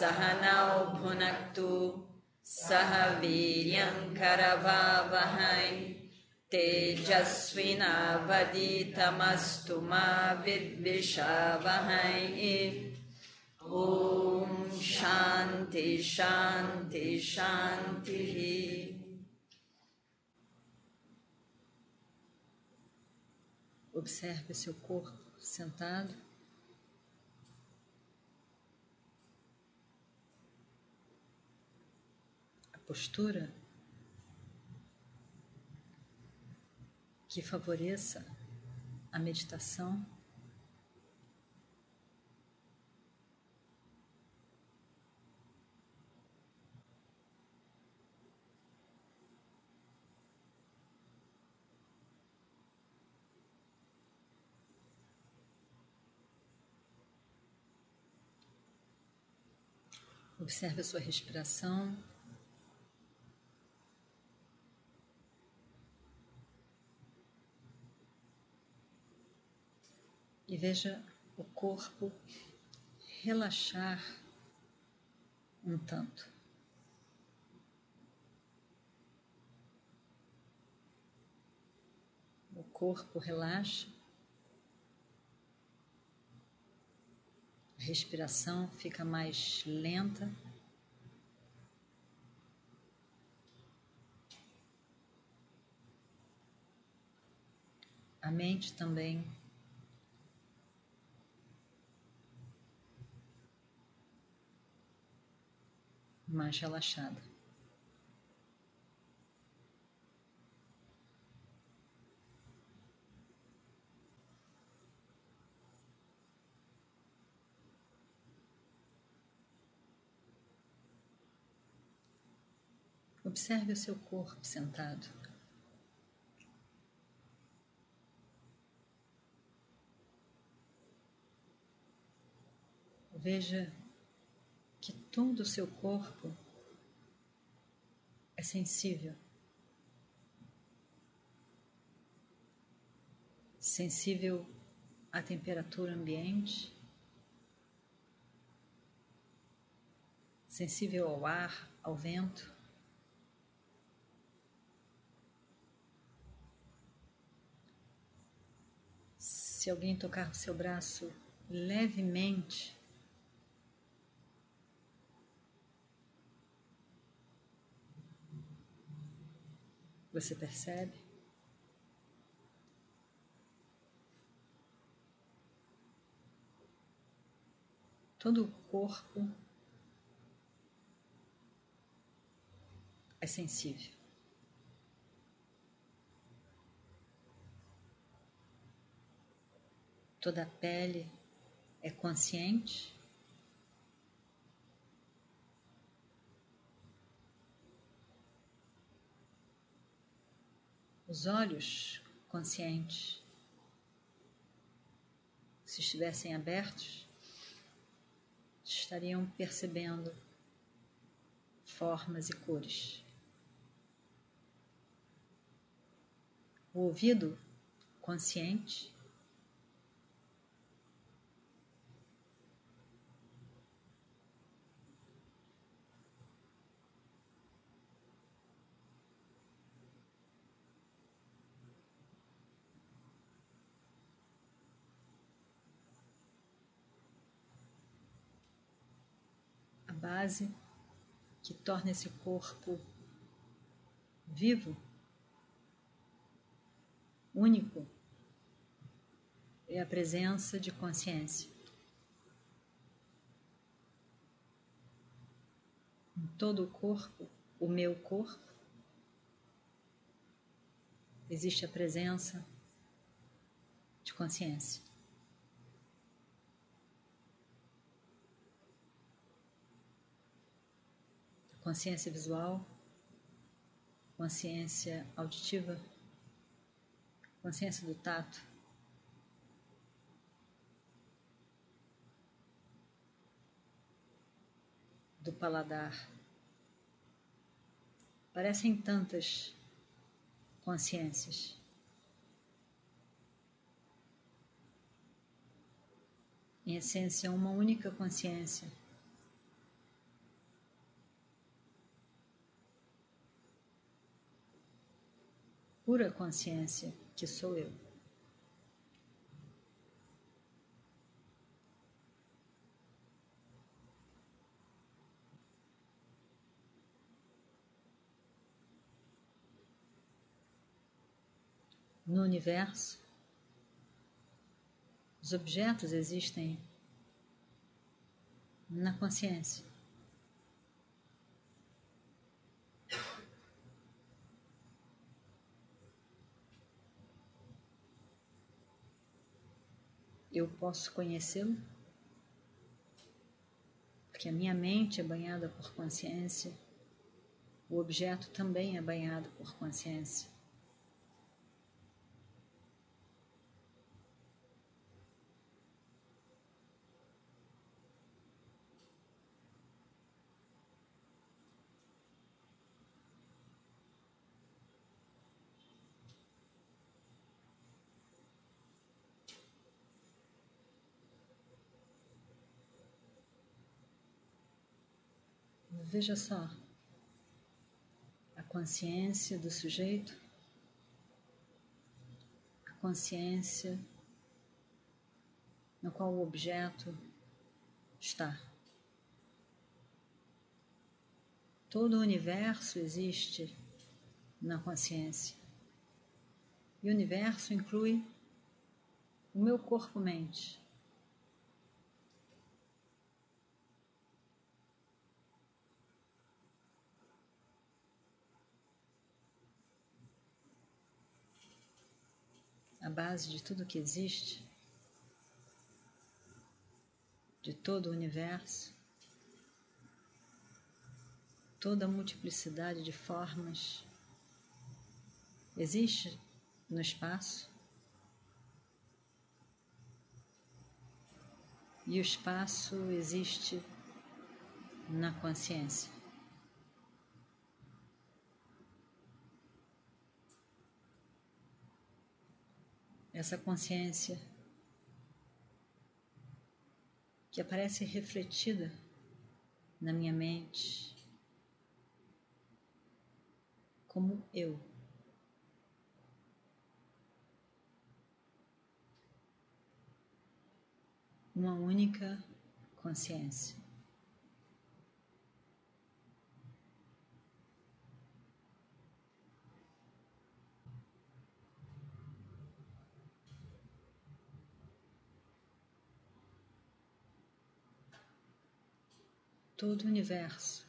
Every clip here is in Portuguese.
Sahanau Bhunaktu Sahaviryam Karavavahai Tejasvina Vaditamastu Ma Vidvishavahai Om Shanti Shanti Shanti Observe seu corpo sentado. Postura que favoreça a meditação. Observe a sua respiração. Veja o corpo relaxar um tanto. O corpo relaxa. A respiração fica mais lenta. A mente também mais relaxada. Observe o seu corpo sentado. Veja todo o seu corpo é sensível. Sensível à temperatura ambiente, sensível ao ar, ao vento. Se alguém tocar o seu braço levemente, Você percebe? Todo o corpo é sensível. Toda a pele é consciente. Os olhos conscientes, se estivessem abertos, estariam percebendo formas e cores. O ouvido consciente base que torna esse corpo vivo, único, é a presença de consciência. Em todo o corpo, o meu corpo, existe a presença de consciência. Consciência visual, consciência auditiva, consciência do tato. Do paladar. Parecem tantas consciências. Em essência, uma única consciência. Pura consciência que sou eu. No universo, os objetos existem na consciência. Eu posso conhecê-lo, porque a minha mente é banhada por consciência, o objeto também é banhado por consciência. Veja só a consciência do sujeito, a consciência no qual o objeto está. Todo o universo existe na consciência. E o universo inclui o meu corpo-mente. A base de tudo que existe, de todo o universo, toda a multiplicidade de formas existe no espaço. E o espaço existe na consciência. Essa consciência que aparece refletida na minha mente como eu. Uma única consciência. Todo o universo,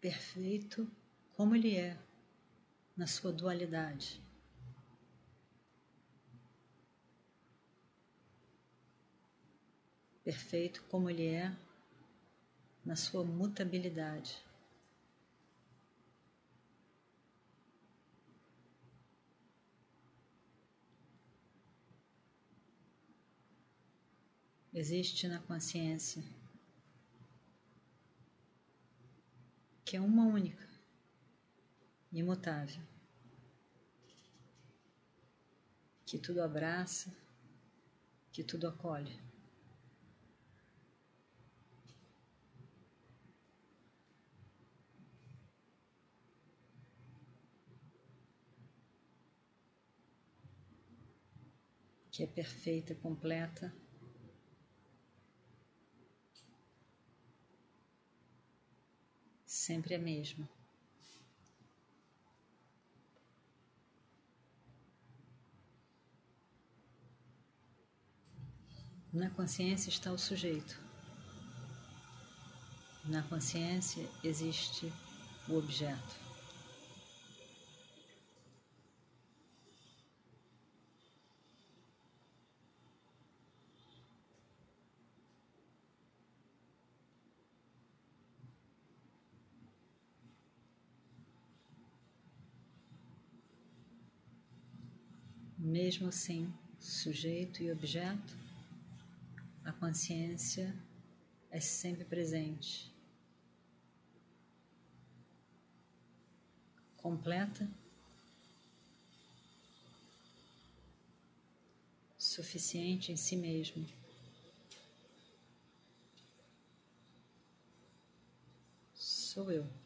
perfeito como ele é na sua dualidade. Perfeito como ele é na sua mutabilidade. Existe na consciência, que é uma única, imutável, que tudo abraça, que tudo acolhe. Que é perfeita, completa sempre a mesma. Na consciência está o sujeito. Na consciência existe o objeto. Mesmo assim, sujeito e objeto, a consciência é sempre presente, completa, suficiente em si mesmo. Sou eu.